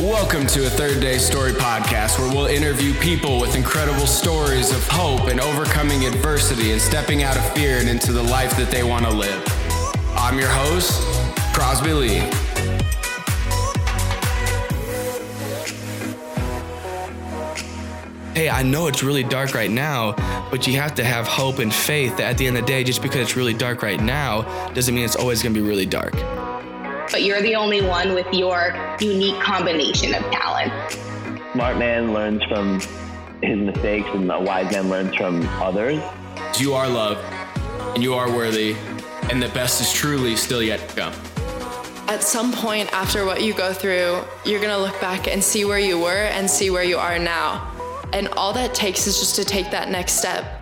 Welcome to a Third Day Story podcast where we'll interview people with incredible stories of hope and overcoming adversity and stepping out of fear and into the life that they want to live. I'm your host, Crosby Lee. Hey, I know it's really dark right now, but you have to have hope and faith that at the end of the day, just because it's really dark right now, doesn't mean it's always going to be really dark but you're the only one with your unique combination of talent. Smart man learns from his mistakes, and a wise man learns from others. You are loved, and you are worthy, and the best is truly still yet to come. At some point after what you go through, you're gonna look back and see where you were and see where you are now. And all that takes is just to take that next step.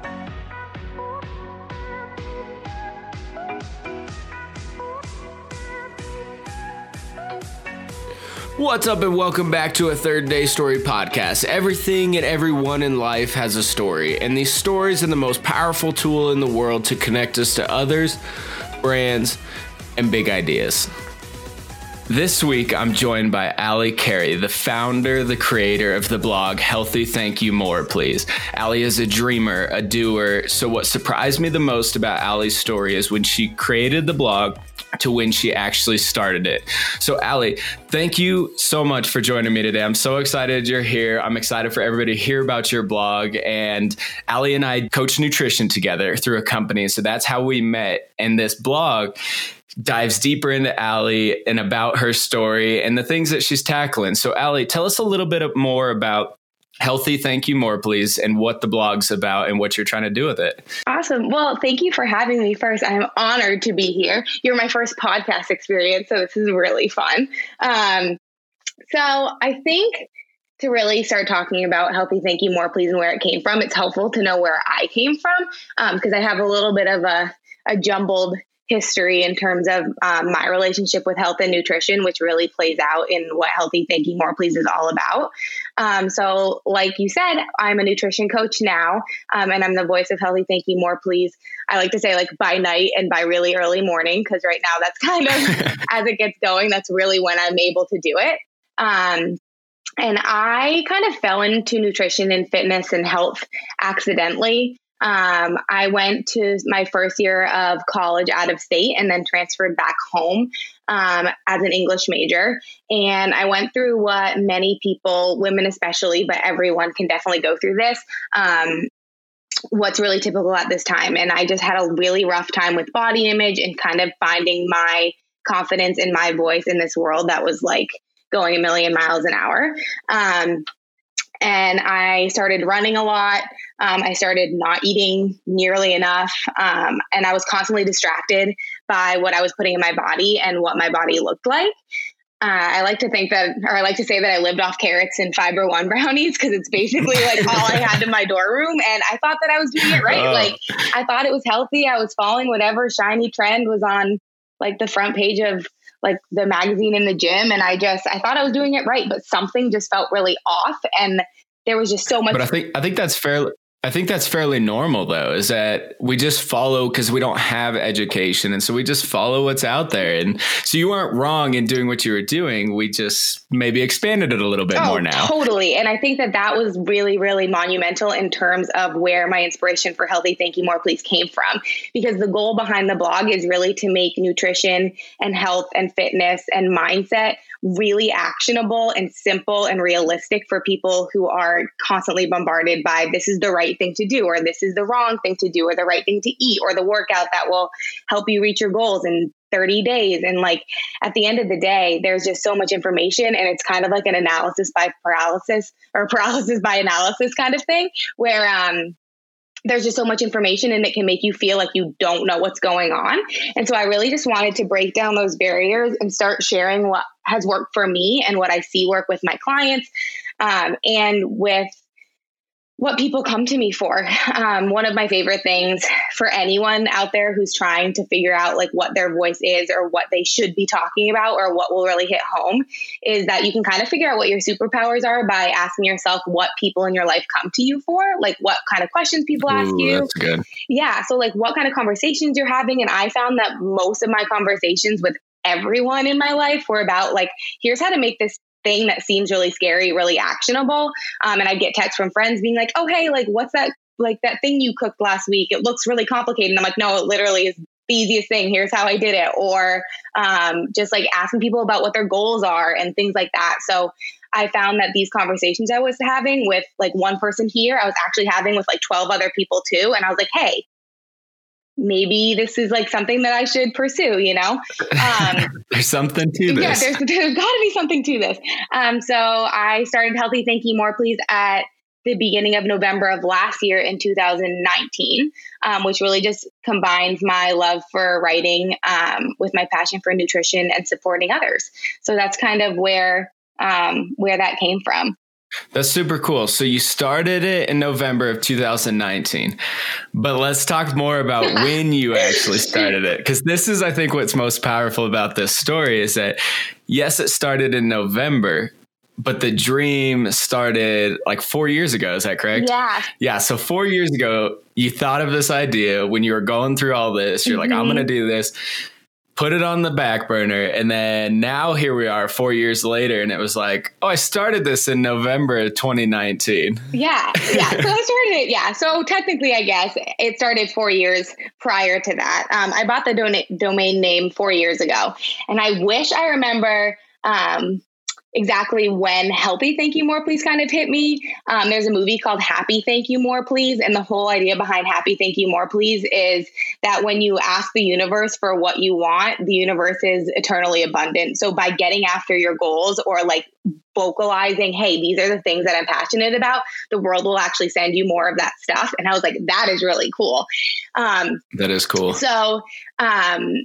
What's up, and welcome back to a Third Day Story podcast. Everything and everyone in life has a story, and these stories are the most powerful tool in the world to connect us to others, brands, and big ideas. This week, I'm joined by Ali Carey, the founder, the creator of the blog Healthy Thank You More, Please. Ali is a dreamer, a doer. So, what surprised me the most about Ali's story is when she created the blog, to when she actually started it. So, Ali, thank you so much for joining me today. I'm so excited you're here. I'm excited for everybody to hear about your blog. And Ali and I coach nutrition together through a company. So, that's how we met. And this blog dives deeper into Ali and about her story and the things that she's tackling. So, Ali, tell us a little bit more about healthy thank you more please and what the blog's about and what you're trying to do with it. Awesome. Well thank you for having me first. I'm honored to be here. You're my first podcast experience so this is really fun. Um, so i think to really start talking about healthy thank you more please and where it came from it's helpful to know where i came from because um, i have a little bit of a, a jumbled history in terms of um, my relationship with health and nutrition, which really plays out in what Healthy Thank You More Please is all about. Um, so, like you said, I'm a nutrition coach now, um, and I'm the voice of Healthy Thank You More Please. I like to say like by night and by really early morning because right now that's kind of as it gets going. That's really when I'm able to do it. Um, and I kind of fell into nutrition and fitness and health accidentally. Um, I went to my first year of college out of state and then transferred back home um, as an English major. And I went through what many people, women especially, but everyone can definitely go through this. Um, what's really typical at this time. And I just had a really rough time with body image and kind of finding my confidence in my voice in this world that was like going a million miles an hour. Um, and I started running a lot. Um, I started not eating nearly enough. Um, and I was constantly distracted by what I was putting in my body and what my body looked like. Uh, I like to think that, or I like to say that I lived off carrots and fiber one brownies because it's basically like all I had in my dorm room. And I thought that I was doing it right. Uh. Like I thought it was healthy. I was following whatever shiny trend was on like the front page of like the magazine in the gym and I just I thought I was doing it right, but something just felt really off and there was just so much But I think I think that's fairly I think that's fairly normal though, is that we just follow because we don't have education. And so we just follow what's out there. And so you weren't wrong in doing what you were doing. We just maybe expanded it a little bit oh, more now. Totally. And I think that that was really, really monumental in terms of where my inspiration for Healthy Thank You More Please came from. Because the goal behind the blog is really to make nutrition and health and fitness and mindset really actionable and simple and realistic for people who are constantly bombarded by this is the right thing to do or this is the wrong thing to do or the right thing to eat or the workout that will help you reach your goals in 30 days and like at the end of the day there's just so much information and it's kind of like an analysis by paralysis or paralysis by analysis kind of thing where um there's just so much information and it can make you feel like you don't know what's going on. And so I really just wanted to break down those barriers and start sharing what has worked for me and what I see work with my clients um, and with what people come to me for. Um, one of my favorite things for anyone out there who's trying to figure out like what their voice is or what they should be talking about or what will really hit home is that you can kind of figure out what your superpowers are by asking yourself what people in your life come to you for, like what kind of questions people Ooh, ask you. Yeah. So like what kind of conversations you're having. And I found that most of my conversations with everyone in my life were about like, here's how to make this thing that seems really scary really actionable. Um, and I'd get texts from friends being like, oh, hey, like, what's that? Like that thing you cooked last week, it looks really complicated. And I'm like, no, it literally is the easiest thing. Here's how I did it. Or um, just like asking people about what their goals are and things like that. So I found that these conversations I was having with like one person here, I was actually having with like 12 other people too. And I was like, hey, maybe this is like something that I should pursue, you know? Um, there's something to this. Yeah, there's, there's got to be something to this. Um, so I started Healthy Thank You More Please at the beginning of November of last year in 2019, um, which really just combines my love for writing um, with my passion for nutrition and supporting others. So that's kind of where um, where that came from. That's super cool. So you started it in November of 2019, but let's talk more about when you actually started it. Because this is, I think, what's most powerful about this story is that, yes, it started in November, but the dream started like four years ago. Is that correct? Yeah. Yeah. So four years ago, you thought of this idea when you were going through all this. You're mm-hmm. like, I'm going to do this put it on the back burner and then now here we are 4 years later and it was like oh I started this in November 2019 yeah yeah. So I started it yeah. So technically I guess it started 4 years prior to that. Um, I bought the do- domain name 4 years ago and I wish I remember um, exactly when healthy thank you more please kind of hit me. Um, there's a movie called happy thank you more please and the whole idea behind happy thank you more please is that when you ask the universe for what you want the universe is eternally abundant. So by getting after your goals or like vocalizing hey these are the things that i'm passionate about the world will actually send you more of that stuff. And i was like that is really cool. Um, that is cool. so um,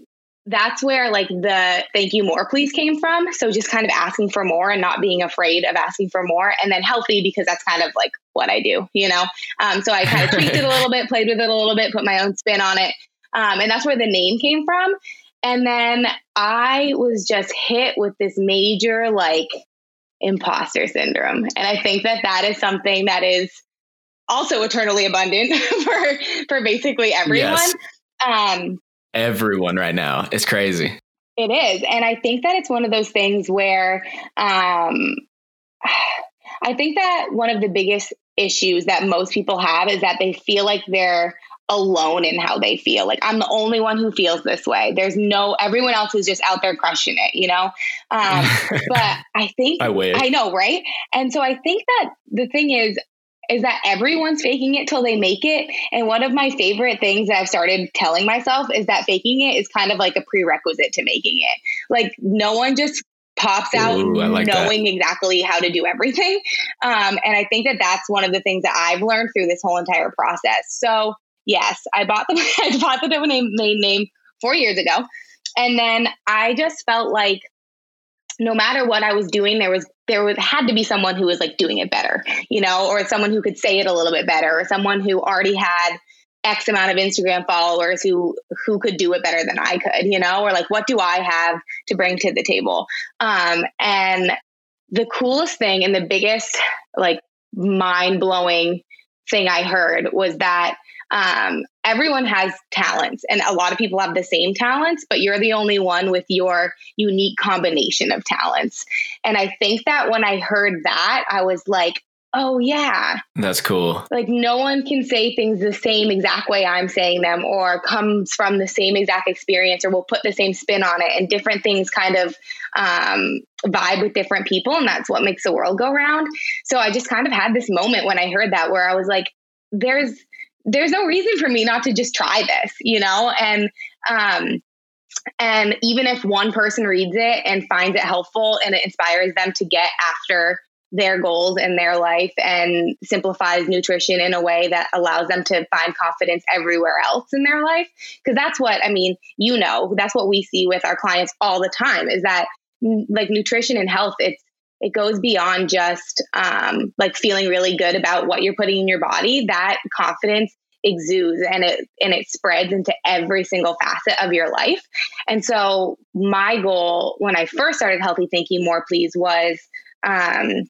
that's where like the thank you more please came from. So just kind of asking for more and not being afraid of asking for more. And then healthy because that's kind of like what I do, you know? Um, so I kind of tweaked it a little bit, played with it a little bit, put my own spin on it. Um, and that's where the name came from. And then I was just hit with this major like imposter syndrome. And I think that that is something that is also eternally abundant for, for basically everyone. Yes. Um, everyone right now. It's crazy. It is. And I think that it's one of those things where um, I think that one of the biggest issues that most people have is that they feel like they're alone in how they feel. Like I'm the only one who feels this way. There's no everyone else is just out there crushing it, you know. Um, but I think I, I know, right? And so I think that the thing is, is that everyone's faking it till they make it. And one of my favorite things that I've started telling myself is that faking it is kind of like a prerequisite to making it. Like no one just pops out Ooh, like knowing that. exactly how to do everything. Um, and I think that that's one of the things that I've learned through this whole entire process. So yes, I bought the I bought the domain name four years ago, and then I just felt like no matter what I was doing, there was there was had to be someone who was like doing it better, you know, or someone who could say it a little bit better, or someone who already had X amount of Instagram followers who who could do it better than I could, you know, or like what do I have to bring to the table? Um, and the coolest thing and the biggest like mind blowing thing I heard was that um, everyone has talents and a lot of people have the same talents but you're the only one with your unique combination of talents. And i think that when i heard that i was like oh yeah. That's cool. Like no one can say things the same exact way i'm saying them or comes from the same exact experience or will put the same spin on it. And different things kind of um, vibe with different people and that's what makes the world go round. So i just kind of had this moment when i heard that where i was like there's there's no reason for me not to just try this, you know? And, um, and even if one person reads it and finds it helpful and it inspires them to get after their goals in their life and simplifies nutrition in a way that allows them to find confidence everywhere else in their life. Because that's what, I mean, you know, that's what we see with our clients all the time is that like nutrition and health, it's, it goes beyond just um, like feeling really good about what you're putting in your body. That confidence exudes and it and it spreads into every single facet of your life. And so my goal when I first started Healthy Thank You More Please was um,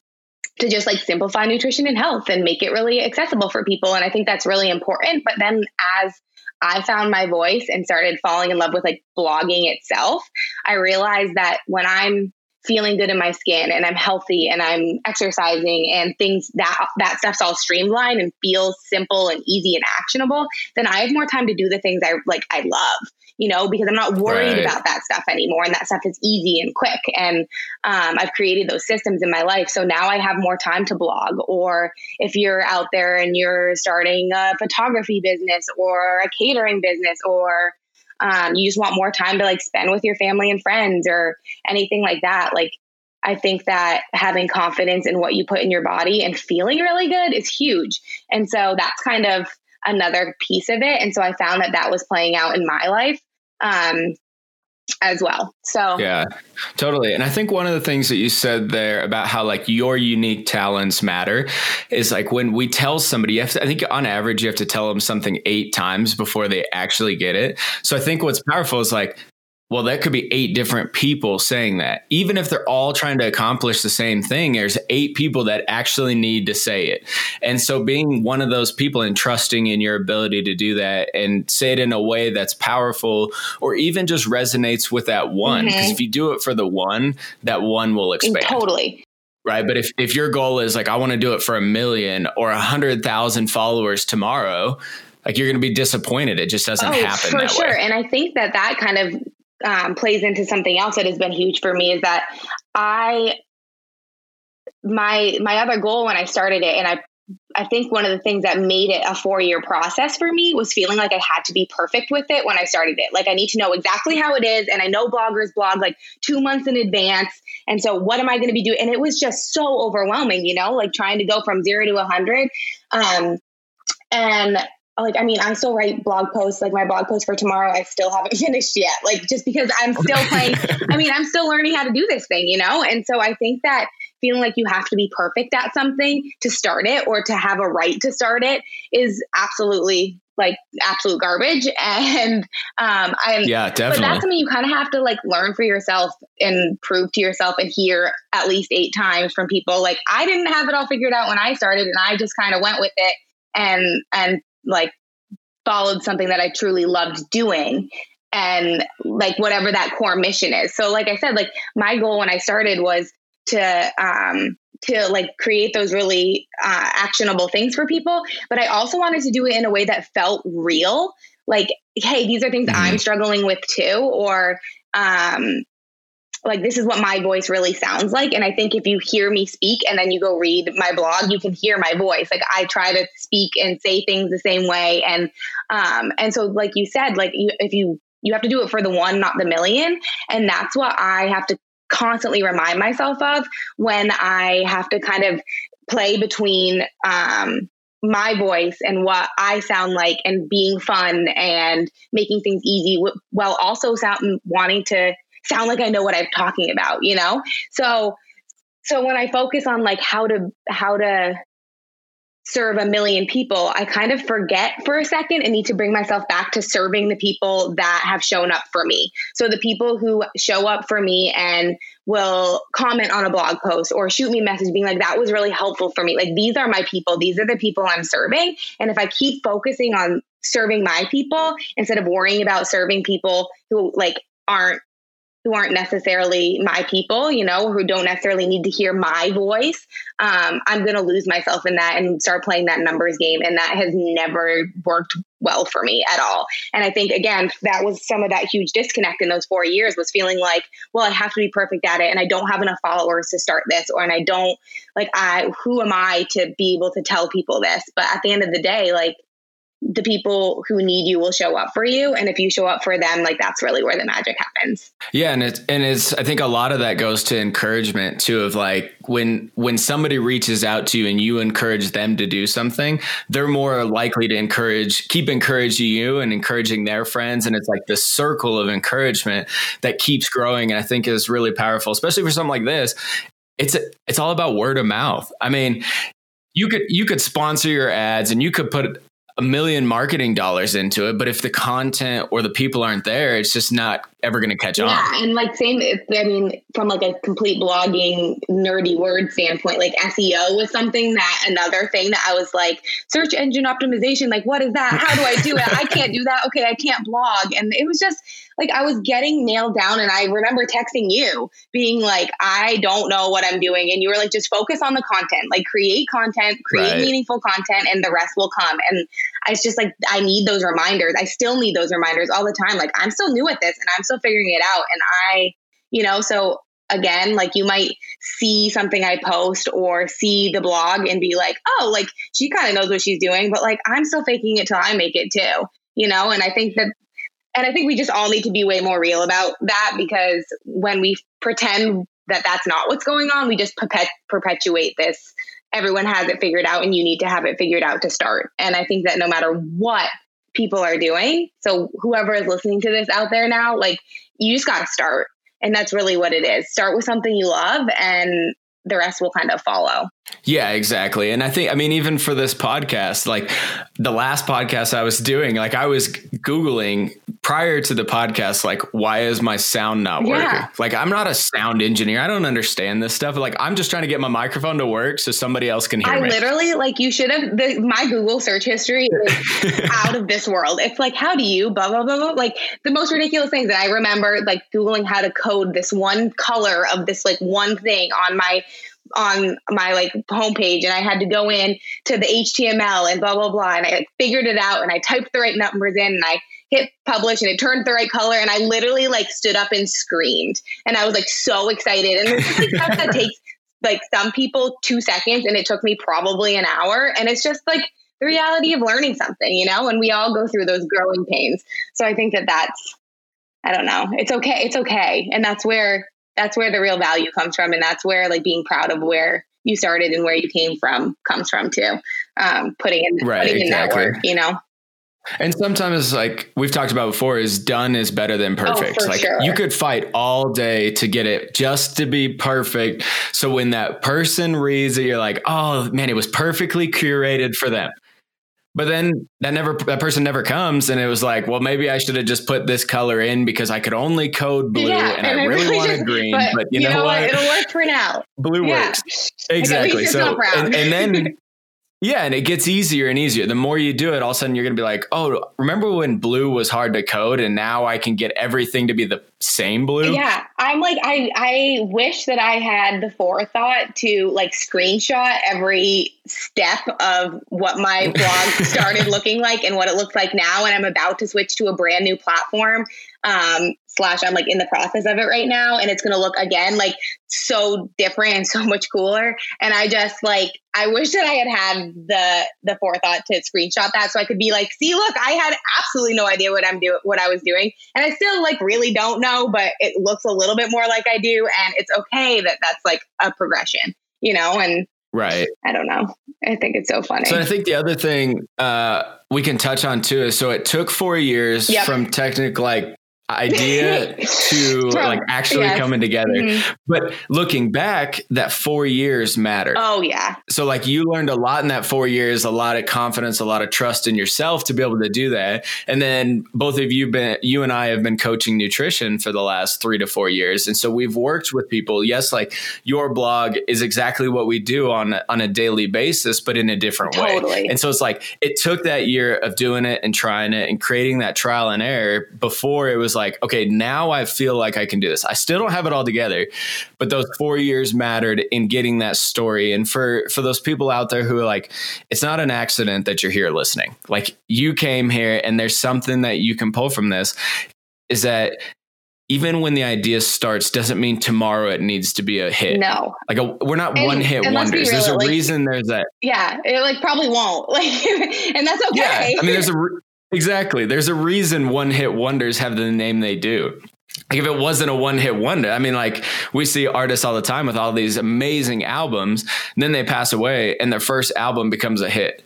to just like simplify nutrition and health and make it really accessible for people. And I think that's really important. But then as I found my voice and started falling in love with like blogging itself, I realized that when I'm feeling good in my skin and I'm healthy and I'm exercising and things that that stuff's all streamlined and feels simple and easy and actionable, then I have more time to do the things I like I love, you know, because I'm not worried right. about that stuff anymore and that stuff is easy and quick. And um, I've created those systems in my life. So now I have more time to blog. Or if you're out there and you're starting a photography business or a catering business or um, you just want more time to like spend with your family and friends or anything like that. Like, I think that having confidence in what you put in your body and feeling really good is huge. And so that's kind of another piece of it. And so I found that that was playing out in my life. Um, as well. So yeah, totally. And I think one of the things that you said there about how like your unique talents matter is like when we tell somebody, you have to, I think on average, you have to tell them something eight times before they actually get it. So I think what's powerful is like well, that could be eight different people saying that. Even if they're all trying to accomplish the same thing, there's eight people that actually need to say it. And so being one of those people and trusting in your ability to do that and say it in a way that's powerful or even just resonates with that one. Because mm-hmm. if you do it for the one, that one will expand. Totally. Right. But if, if your goal is like, I want to do it for a million or a hundred thousand followers tomorrow, like you're going to be disappointed. It just doesn't oh, happen. For sure. Way. And I think that that kind of um, plays into something else that has been huge for me is that I my my other goal when I started it and I I think one of the things that made it a four year process for me was feeling like I had to be perfect with it when I started it. Like I need to know exactly how it is. And I know bloggers blog like two months in advance. And so what am I going to be doing? And it was just so overwhelming, you know, like trying to go from zero to a hundred. Um, and like I mean, I still write blog posts. Like my blog post for tomorrow, I still haven't finished yet. Like just because I'm still playing. I mean, I'm still learning how to do this thing, you know. And so I think that feeling like you have to be perfect at something to start it or to have a right to start it is absolutely like absolute garbage. And um, I'm yeah, definitely. But that's something you kind of have to like learn for yourself and prove to yourself and hear at least eight times from people. Like I didn't have it all figured out when I started, and I just kind of went with it and and like followed something that I truly loved doing and like whatever that core mission is. So like I said, like my goal when I started was to um to like create those really uh, actionable things for people, but I also wanted to do it in a way that felt real. Like, hey, these are things mm-hmm. I'm struggling with too, or um, like this is what my voice really sounds like. And i think if you hear me speak and then you go read my blog you can hear my voice. Like i try to speak and say things the same way. And um and so like you said like you, if you you have to do it for the one not the million. And that's what i have to constantly remind myself of when i have to kind of play between um my voice and what I sound like and being fun and making things easy while also sound, wanting to sound like I know what I'm talking about, you know? So so when I focus on like how to how to serve a million people, I kind of forget for a second and need to bring myself back to serving the people that have shown up for me. So the people who show up for me and will comment on a blog post or shoot me a message being like, that was really helpful for me. Like, these are my people. These are the people I'm serving. And if I keep focusing on serving my people instead of worrying about serving people who like aren't who aren't necessarily my people, you know, who don't necessarily need to hear my voice, um, I'm going to lose myself in that and start playing that numbers game. And that has never worked well for me at all. And I think, again, that was some of that huge disconnect in those four years was feeling like, well, I have to be perfect at it. And I don't have enough followers to start this. Or, and I don't, like, I, who am I to be able to tell people this? But at the end of the day, like, the people who need you will show up for you. And if you show up for them like that's really where the magic happens. Yeah and it's and it's i think a lot of that goes to encouragement too of like when when somebody reaches out to you and you encourage them to do something they're more likely to encourage keep encouraging you and encouraging their friends. And it's like this circle of encouragement that keeps growing and i think is really powerful especially for something like this. It's it's all about word of mouth. I mean you could you could sponsor your ads and you could put a million marketing dollars into it, but if the content or the people aren't there, it's just not ever going to catch yeah, on. Yeah, and like same. If, I mean, from like a complete blogging nerdy word standpoint, like SEO was something that another thing that I was like search engine optimization. Like, what is that? How do I do it? I can't do that. Okay, I can't blog, and it was just like I was getting nailed down. And I remember texting you being like, I don't know what I'm doing. And you were like, just focus on the content, like create content, create right. meaningful content, and the rest will come. And I was just like, I need those reminders. I still need those reminders all the time. Like I'm still new at this and I'm still figuring it out. And I, you know, so again, like you might see something I post or see the blog and be like, oh, like she kind of knows what she's doing, but like I'm still faking it till I make it too, you know? And I think that, and I think we just all need to be way more real about that because when we pretend that that's not what's going on, we just perpet- perpetuate this. Everyone has it figured out and you need to have it figured out to start. And I think that no matter what people are doing, so whoever is listening to this out there now, like you just got to start and that's really what it is. Start with something you love and the rest will kind of follow. Yeah, exactly. And I think, I mean, even for this podcast, like the last podcast I was doing, like I was Googling prior to the podcast, like, why is my sound not working? Yeah. Like, I'm not a sound engineer. I don't understand this stuff. Like, I'm just trying to get my microphone to work so somebody else can hear I me. literally, like, you should have, the, my Google search history is out of this world. It's like, how do you, blah, blah, blah, blah. Like, the most ridiculous things. that I remember, like, Googling how to code this one color of this, like, one thing on my on my like homepage and I had to go in to the HTML and blah blah blah and I like, figured it out and I typed the right numbers in and I hit publish and it turned the right color and I literally like stood up and screamed and I was like so excited and it's like stuff that takes like some people two seconds and it took me probably an hour and it's just like the reality of learning something you know and we all go through those growing pains. So I think that that's I don't know it's okay it's okay and that's where that's where the real value comes from and that's where like being proud of where you started and where you came from comes from too um, putting in right, putting exactly. in that work you know and sometimes like we've talked about before is done is better than oh, perfect. Oh, like sure. you could fight all day to get it just to be perfect. So when that person reads it, you're like, oh man, it was perfectly curated for them. But then that never that person never comes, and it was like, well, maybe I should have just put this color in because I could only code blue, yeah, and, and, I, really, really wanted just, green. But, but you, you, know, what? It'll work for now. Blue yeah. works exactly. Like so, and, and then Yeah, and it gets easier and easier. The more you do it, all of a sudden you're going to be like, oh, remember when blue was hard to code and now I can get everything to be the same blue? Yeah, I'm like, I, I wish that I had the forethought to like screenshot every step of what my blog started looking like and what it looks like now. And I'm about to switch to a brand new platform um, slash I'm like in the process of it right now and it's going to look again like so different and so much cooler and I just like I wish that I had had the the forethought to screenshot that so I could be like see look I had absolutely no idea what I'm doing what I was doing and I still like really don't know but it looks a little bit more like I do and it's okay that that's like a progression you know and Right. I don't know. I think it's so funny. So I think the other thing uh, we can touch on too is so it took four years yep. from technical like idea to like actually yes. coming together. Mm-hmm. But looking back, that four years mattered. Oh yeah. So like you learned a lot in that four years, a lot of confidence, a lot of trust in yourself to be able to do that. And then both of you been you and I have been coaching nutrition for the last three to four years. And so we've worked with people. Yes, like your blog is exactly what we do on on a daily basis, but in a different totally. way. And so it's like it took that year of doing it and trying it and creating that trial and error before it was like, okay, now I feel like I can do this. I still don't have it all together, but those four years mattered in getting that story. And for for those people out there who are like, it's not an accident that you're here listening. Like you came here and there's something that you can pull from this is that even when the idea starts doesn't mean tomorrow it needs to be a hit. No. Like a, we're not and, one hit wonders. There's a like, reason there's that. Yeah. It like probably won't. Like and that's okay. Yeah. I mean there's a Exactly. There's a reason one hit wonders have the name they do. Like if it wasn't a one hit wonder, I mean, like we see artists all the time with all these amazing albums, then they pass away and their first album becomes a hit.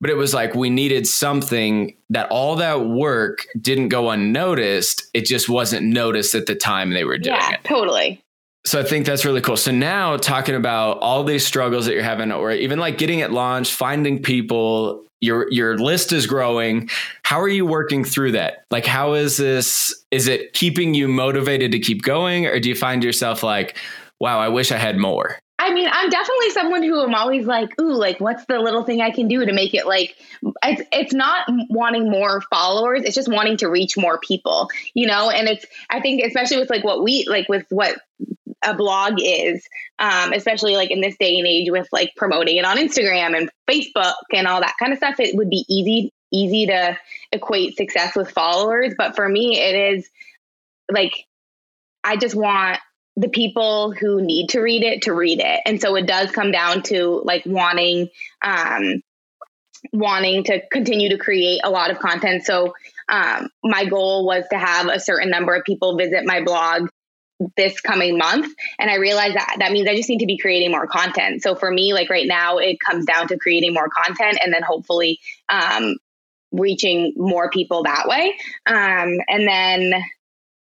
But it was like we needed something that all that work didn't go unnoticed. It just wasn't noticed at the time they were doing yeah, it. Totally. So I think that's really cool. So now talking about all these struggles that you're having, or even like getting it launched, finding people, your your list is growing how are you working through that like how is this is it keeping you motivated to keep going or do you find yourself like wow i wish i had more i mean, I'm definitely someone who I'm always like, ooh, like what's the little thing I can do to make it like it's it's not wanting more followers, it's just wanting to reach more people, you know? And it's I think especially with like what we like with what a blog is, um, especially like in this day and age with like promoting it on Instagram and Facebook and all that kind of stuff, it would be easy easy to equate success with followers. But for me, it is like I just want the people who need to read it to read it. And so it does come down to like wanting um wanting to continue to create a lot of content. So um my goal was to have a certain number of people visit my blog this coming month and i realized that that means i just need to be creating more content. So for me like right now it comes down to creating more content and then hopefully um reaching more people that way. Um and then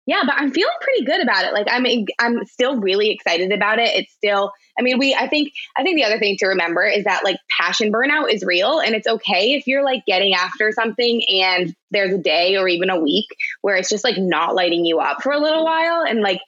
yeah, but I'm feeling pretty good about it. Like I'm I'm still really excited about it. It's still I mean, we I think I think the other thing to remember is that like passion burnout is real and it's okay if you're like getting after something and there's a day or even a week where it's just like not lighting you up for a little while and like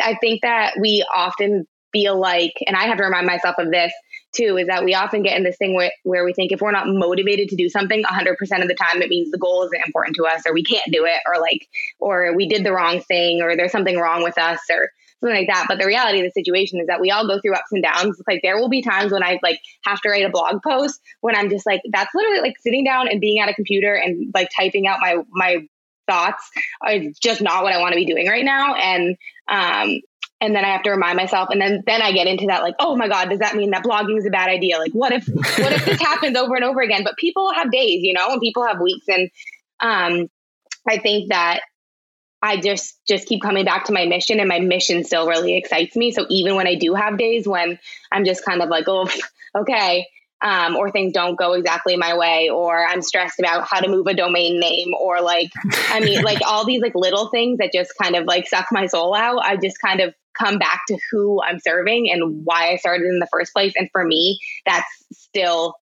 I think that we often feel like and I have to remind myself of this too is that we often get in this thing where, where we think if we're not motivated to do something 100% of the time it means the goal isn't important to us or we can't do it or like or we did the wrong thing or there's something wrong with us or something like that. But the reality of the situation is that we all go through ups and downs. Like there will be times when i like have to write a blog post when i'm just like that's literally like sitting down and being at a computer and like typing out my my thoughts is just not what i want to be doing right now. And um and then I have to remind myself, and then then I get into that like, oh my god, does that mean that blogging is a bad idea? Like, what if what if this happens over and over again? But people have days, you know, and people have weeks, and um, I think that I just just keep coming back to my mission, and my mission still really excites me. So even when I do have days when I'm just kind of like, oh, okay, um, or things don't go exactly my way, or I'm stressed about how to move a domain name, or like, I mean, like all these like little things that just kind of like suck my soul out. I just kind of come back to who I'm serving and why I started in the first place. And for me, that's still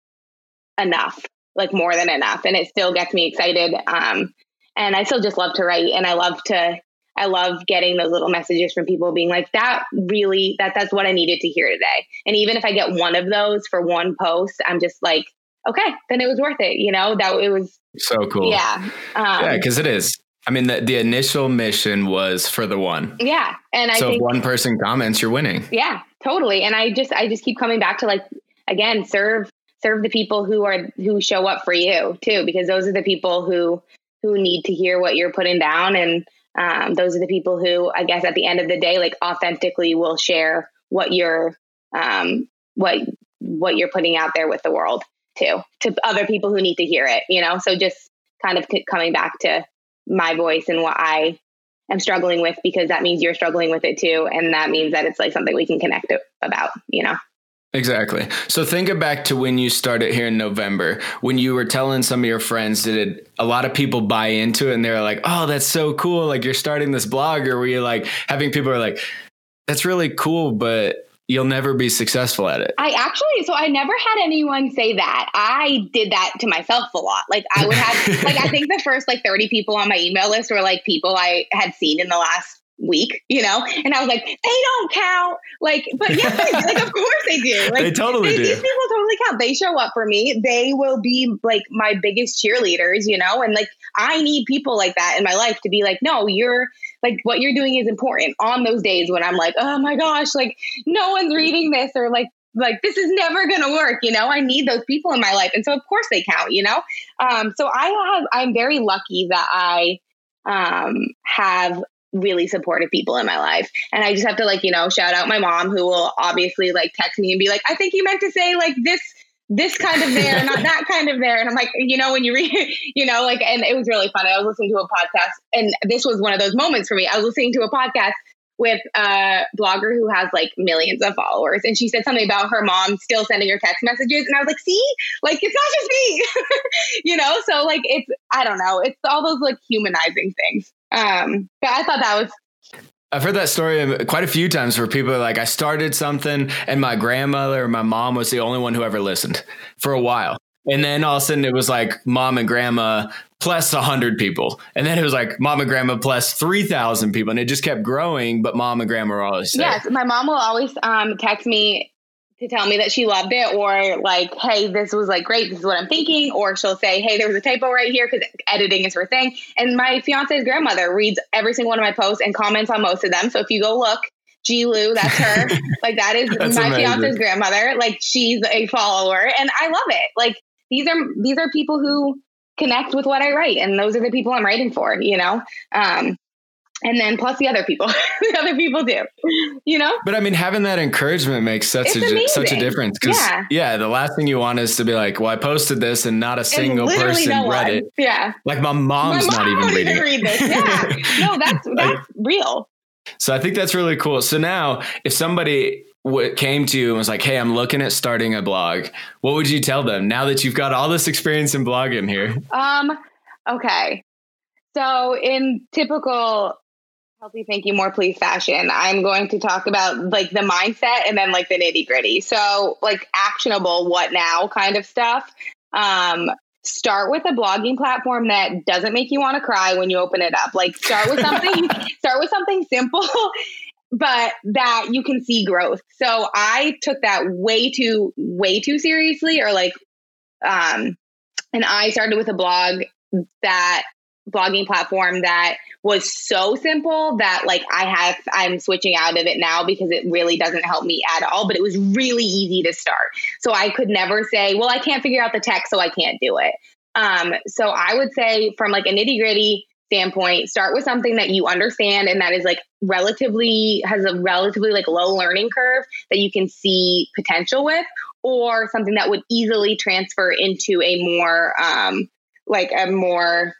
enough, like more than enough. And it still gets me excited. Um, and I still just love to write and I love to, I love getting those little messages from people being like, that really, that that's what I needed to hear today. And even if I get one of those for one post, I'm just like, okay, then it was worth it. You know, that it was so cool. Yeah. Um, yeah. Cause it is. I mean, the, the initial mission was for the one. Yeah. And I so think, if one person comments, you're winning. Yeah, totally. And I just, I just keep coming back to like, again, serve, serve the people who are, who show up for you too, because those are the people who, who need to hear what you're putting down. And um, those are the people who, I guess, at the end of the day, like authentically will share what you're, um, what, what you're putting out there with the world too, to other people who need to hear it, you know? So just kind of coming back to my voice and what I am struggling with because that means you're struggling with it too. And that means that it's like something we can connect about, you know? Exactly. So think it back to when you started here in November, when you were telling some of your friends, did a lot of people buy into it and they're like, oh, that's so cool. Like you're starting this blog or were you like having people are like, that's really cool, but you'll never be successful at it. I actually, so I never had anyone say that. I did that to myself a lot. Like I would have, like I think the first like 30 people on my email list were like people I had seen in the last week, you know? And I was like, they don't count. Like, but yeah, like of course they do. Like they totally they, do. These people totally count. They show up for me. They will be like my biggest cheerleaders, you know? And like I need people like that in my life to be like, no, you're like what you're doing is important on those days when I'm like, oh my gosh, like no one's reading this or like like this is never to work you know i need those people in my life and so of course they count you know um, so i have i'm very lucky that i um, have really supportive people in my life and i just have to like you know shout out my mom who will obviously like text me and be like i think you meant to say like this this kind of there, not that kind of there. And I'm like, you know, when you read, you know, like, and it was really funny. I was listening to a podcast, and this was one of those moments for me. I was listening to a podcast with a blogger who has like millions of followers, and she said something about her mom still sending her text messages, and I was like, see, like it's not just me, you know. So like, it's I don't know, it's all those like humanizing things. Um, but I thought that was I've heard that story quite a few times where people are like, I started something and my grandmother or my mom was the only one who ever listened for a while. And then all of a sudden it was like mom and grandma plus 100 people. And then it was like mom and grandma plus 3,000 people. And it just kept growing, but mom and grandma were always there. Yes, my mom will always um, text me to tell me that she loved it or like, hey, this was like great. This is what I'm thinking. Or she'll say, hey, there was a typo right here because editing is her thing. And my fiance's grandmother reads every single one of my posts and comments on most of them. So if you go look, G Lou, that's her. like that is my amazing. fiance's grandmother. Like she's a follower and I love it. Like these are these are people who connect with what I write and those are the people I'm writing for, you know? Um, and then plus the other people. The other people do. You know? But i mean having that encouragement makes such a such a difference because yeah. yeah. the last thing you want is to be like well i posted this and not a single person no read it. Yeah. Like my mom's my mom not even reading read this. Yeah. No that's that's like, real. So i think that's really cool. So now if somebody w- came to you and was like hey i'm looking at starting a blog what would you tell them now that you've got all this experience in blogging here? Um okay. So in typical healthy thank you more please fashion. I'm going to talk about like the mindset and then like the nitty gritty so like actionable what now kind of stuff. Um start with a blogging platform that doesn't make you want to cry when you open it up. Like start with something start with something simple but that you can see growth. So i took that way too way too seriously or like um and i started with a blog that blogging platform that was so simple that like I have I'm switching out of it now because it really doesn't help me at all, but it was really easy to start. So I could never say, well, I can't figure out the tech so I can't do it. Um, so I would say from like a nitty gritty standpoint, start with something that you understand and that is like relatively has a relatively like low learning curve that you can see potential with, or something that would easily transfer into a more um, like a more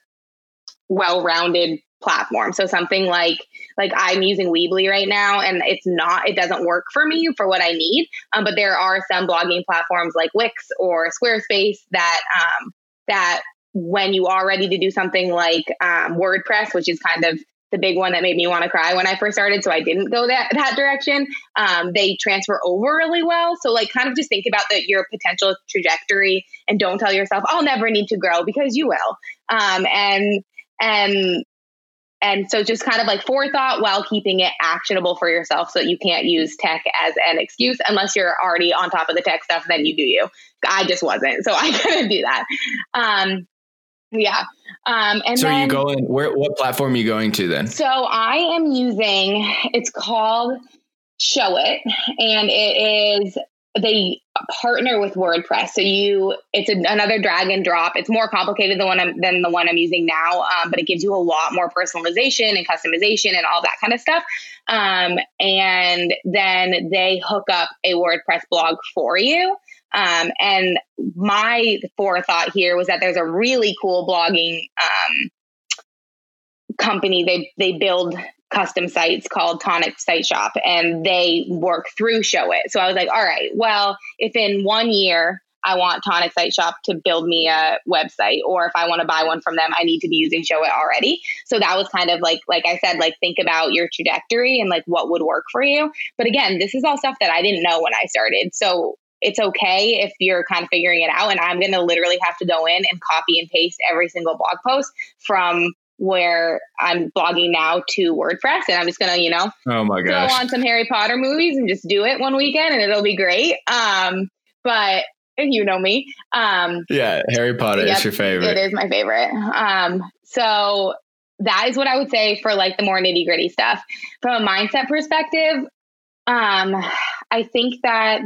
well-rounded platform. So something like like I'm using Weebly right now, and it's not it doesn't work for me for what I need. Um, but there are some blogging platforms like Wix or Squarespace that um, that when you are ready to do something like um, WordPress, which is kind of the big one that made me want to cry when I first started, so I didn't go that that direction. Um, they transfer over really well. So like, kind of just think about the, your potential trajectory, and don't tell yourself I'll never need to grow because you will. Um, and and and so just kind of like forethought while keeping it actionable for yourself so that you can't use tech as an excuse unless you're already on top of the tech stuff then you do you. I just wasn't so i couldn't do that. Um yeah. Um and so then, you going where what platform are you going to then? So i am using it's called Showit and it is they partner with WordPress. So you, it's a, another drag and drop. It's more complicated than one I'm, than the one I'm using now, um, but it gives you a lot more personalization and customization and all that kind of stuff. Um, and then they hook up a WordPress blog for you. Um, and my forethought here was that there's a really cool blogging um, company. They they build custom sites called Tonic Site Shop and they work through Showit. So I was like, all right, well, if in one year I want Tonic Site Shop to build me a website, or if I want to buy one from them, I need to be using Showit already. So that was kind of like, like I said, like think about your trajectory and like what would work for you. But again, this is all stuff that I didn't know when I started. So it's okay if you're kind of figuring it out. And I'm going to literally have to go in and copy and paste every single blog post from where I'm blogging now to WordPress and I'm just gonna, you know, oh my gosh. go on some Harry Potter movies and just do it one weekend and it'll be great. Um, but you know me. Um, yeah, Harry Potter yep, is your favorite. It is my favorite. Um, so that is what I would say for like the more nitty gritty stuff. From a mindset perspective, um, I think that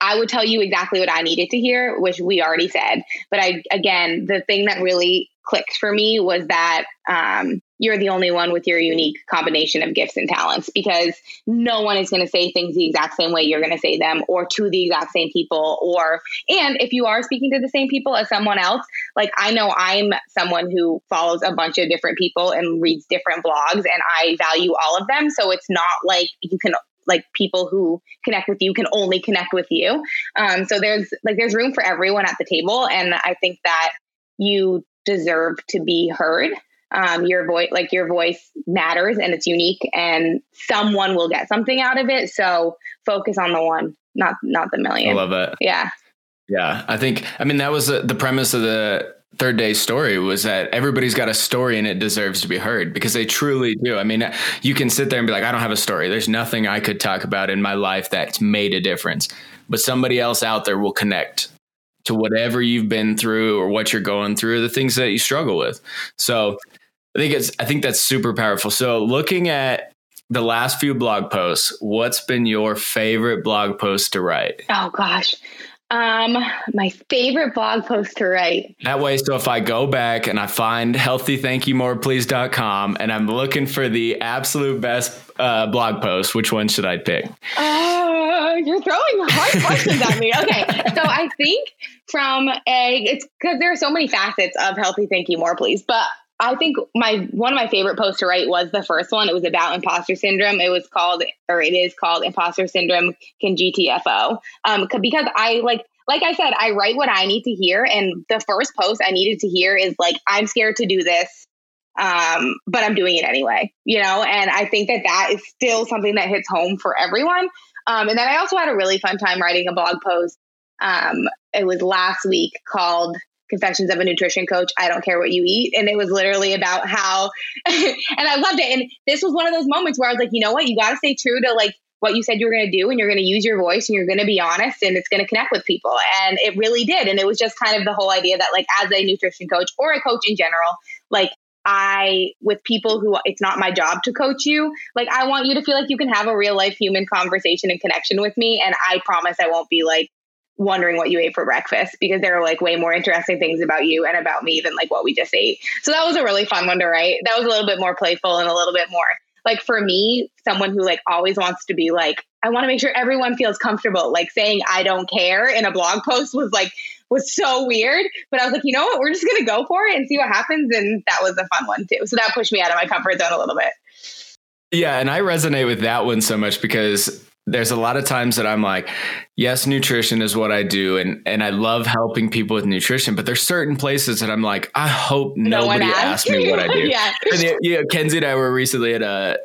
I would tell you exactly what I needed to hear, which we already said. But I, again, the thing that really clicked for me was that um, you're the only one with your unique combination of gifts and talents because no one is going to say things the exact same way you're going to say them or to the exact same people or and if you are speaking to the same people as someone else like i know i'm someone who follows a bunch of different people and reads different blogs and i value all of them so it's not like you can like people who connect with you can only connect with you um, so there's like there's room for everyone at the table and i think that you deserve to be heard. Um, your voice, like your voice matters and it's unique and someone will get something out of it. So focus on the one, not, not the million. I love it. Yeah. Yeah. I think, I mean, that was the premise of the, third day story was that everybody's got a story and it deserves to be heard because they truly do. I mean, you can sit there and be like, I don't have a story. There's nothing I could talk about in my life that's made a difference. But somebody else out there will connect to whatever you've been through or what you're going through, the things that you struggle with. So I think it's I think that's super powerful. So looking at the last few blog posts, what's been your favorite blog post to write? Oh gosh. Um, my favorite blog post to write. That way, so if I go back and I find healthythankyoumorePlease.com and I'm looking for the absolute best uh, blog post, which one should I pick? Uh, you're throwing hard questions at me. Okay. So I think from a, it's because there are so many facets of Healthy Thank You More Please, but I think my one of my favorite posts to write was the first one. It was about imposter syndrome. It was called, or it is called, imposter syndrome can GTFO. Um, because I like, like I said, I write what I need to hear, and the first post I needed to hear is like, I'm scared to do this, um, but I'm doing it anyway. You know, and I think that that is still something that hits home for everyone. Um, and then I also had a really fun time writing a blog post. Um, it was last week called Confessions of a Nutrition Coach. I don't care what you eat. And it was literally about how, and I loved it. And this was one of those moments where I was like, you know what? You got to stay true to like what you said you were going to do and you're going to use your voice and you're going to be honest and it's going to connect with people. And it really did. And it was just kind of the whole idea that, like, as a nutrition coach or a coach in general, like, I, with people who it's not my job to coach you, like, I want you to feel like you can have a real life human conversation and connection with me. And I promise I won't be like, wondering what you ate for breakfast because there are like way more interesting things about you and about me than like what we just ate. So that was a really fun one to write. That was a little bit more playful and a little bit more like for me, someone who like always wants to be like, I want to make sure everyone feels comfortable. Like saying I don't care in a blog post was like was so weird. But I was like, you know what? We're just gonna go for it and see what happens. And that was a fun one too. So that pushed me out of my comfort zone a little bit. Yeah, and I resonate with that one so much because there's a lot of times that I'm like, yes, nutrition is what I do, and and I love helping people with nutrition. But there's certain places that I'm like, I hope no nobody asks me what I do. yeah. And, you know, Kenzie and I were recently at a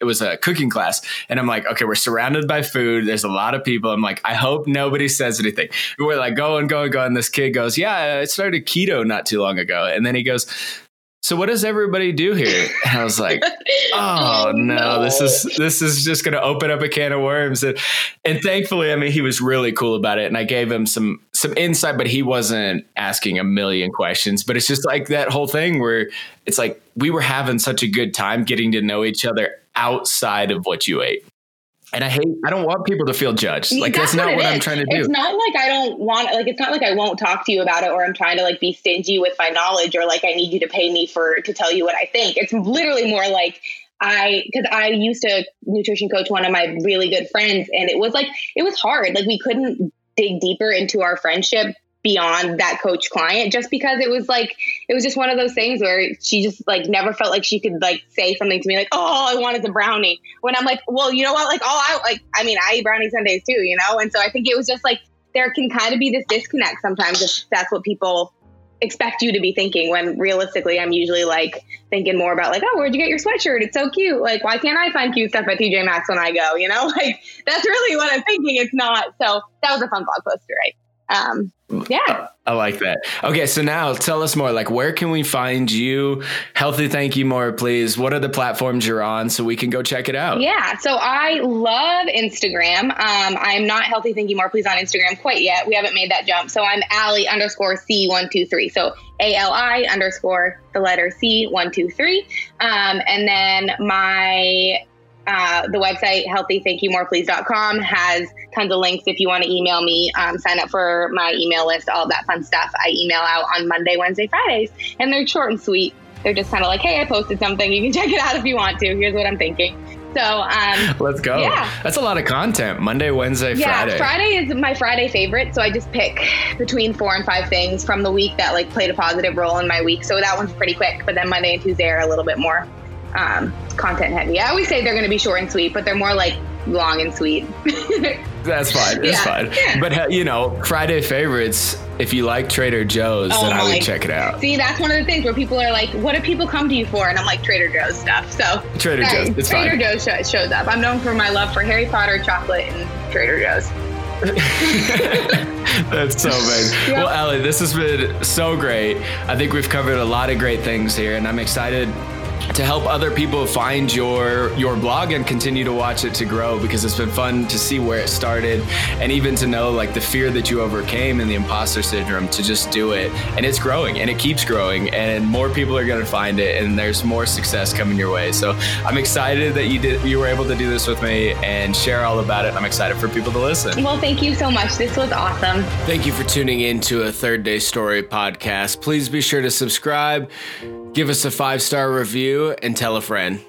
it was a cooking class and i'm like okay we're surrounded by food there's a lot of people i'm like i hope nobody says anything we're like going going going this kid goes yeah i started keto not too long ago and then he goes so what does everybody do here? And I was like, oh, no, this is this is just going to open up a can of worms. And, and thankfully, I mean, he was really cool about it, and I gave him some some insight, but he wasn't asking a million questions. But it's just like that whole thing where it's like we were having such a good time getting to know each other outside of what you ate and I hate I don't want people to feel judged. Like that's, that's not what, what I'm trying to do. It's not like I don't want like it's not like I won't talk to you about it or I'm trying to like be stingy with my knowledge or like I need you to pay me for to tell you what I think. It's literally more like I because I used to nutrition coach one of my really good friends and it was like it was hard. Like we couldn't dig deeper into our friendship beyond that coach client just because it was like it was just one of those things where she just like never felt like she could like say something to me like oh i wanted the brownie when i'm like well you know what like oh i like i mean i eat brownies sundays too you know and so i think it was just like there can kind of be this disconnect sometimes if that's what people expect you to be thinking when realistically I'm usually like thinking more about like, oh, where'd you get your sweatshirt? It's so cute. Like, why can't I find cute stuff at TJ Maxx when I go? You know, like that's really what I'm thinking. It's not. So that was a fun blog post write um, yeah. I like that. Okay, so now tell us more. Like, where can we find you? Healthy, thank you more, please. What are the platforms you're on so we can go check it out? Yeah, so I love Instagram. Um, I'm not healthy, thank you more, please on Instagram quite yet. We haven't made that jump. So I'm Ali underscore C123. So A L I underscore the letter C123. Um, and then my uh, the website healthythankyoumorePlease.com has tons of links if you want to email me, um, sign up for my email list, all that fun stuff. I email out on Monday, Wednesday, Fridays, and they're short and sweet. They're just kind of like, hey, I posted something. You can check it out if you want to. Here's what I'm thinking. So um, let's go. Yeah, that's a lot of content. Monday, Wednesday, yeah, Friday. Friday is my Friday favorite. So I just pick between four and five things from the week that like played a positive role in my week. So that one's pretty quick. But then Monday and Tuesday are a little bit more um, content heavy. I always say they're going to be short and sweet, but they're more like long and sweet. That's fine. That's yeah. fine. Yeah. But uh, you know, Friday favorites. If you like Trader Joe's, oh then I would check it out. See, that's one of the things where people are like, "What do people come to you for?" And I'm like, Trader Joe's stuff. So Trader Joe's, it's Trader fine. Joe's sh- shows up. I'm known for my love for Harry Potter chocolate and Trader Joe's. That's so amazing. Yep. Well, Ali, this has been so great. I think we've covered a lot of great things here, and I'm excited to help other people find your your blog and continue to watch it to grow because it's been fun to see where it started and even to know like the fear that you overcame and the imposter syndrome to just do it. And it's growing and it keeps growing and more people are going to find it and there's more success coming your way. So i'm excited that you did you were able to do this with me and share all about it. I'm excited for people to listen. Well thank you so much. This was awesome. Thank you for tuning in to a third day story podcast. Please be sure to subscribe Give us a five star review and tell a friend.